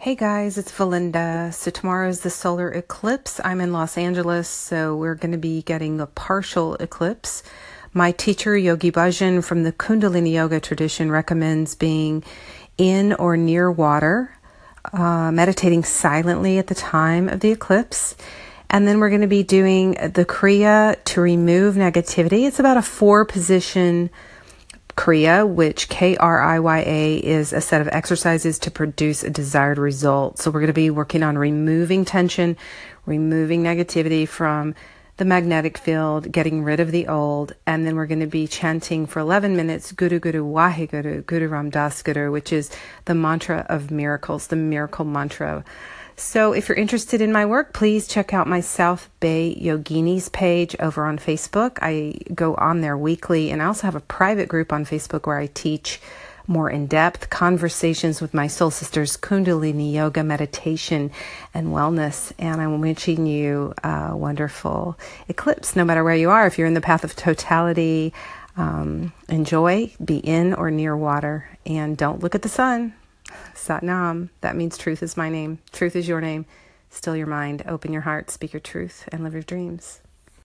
Hey guys, it's Valinda. So tomorrow is the solar eclipse. I'm in Los Angeles, so we're going to be getting a partial eclipse. My teacher, Yogi Bhajan from the Kundalini Yoga tradition, recommends being in or near water, uh, meditating silently at the time of the eclipse. And then we're going to be doing the Kriya to remove negativity. It's about a four position Kriya, which K R I Y A is a set of exercises to produce a desired result. So we're going to be working on removing tension, removing negativity from the magnetic field, getting rid of the old, and then we're going to be chanting for 11 minutes Guru Guru Waheguru Guru Ram Das Guru, which is the mantra of miracles, the miracle mantra. So, if you're interested in my work, please check out my South Bay Yoginis page over on Facebook. I go on there weekly, and I also have a private group on Facebook where I teach more in depth conversations with my soul sisters, Kundalini yoga, meditation, and wellness. And I'm wishing you a wonderful eclipse, no matter where you are. If you're in the path of totality, um, enjoy, be in or near water, and don't look at the sun. Satnam, that means truth is my name. Truth is your name. Still your mind. Open your heart, speak your truth, and live your dreams.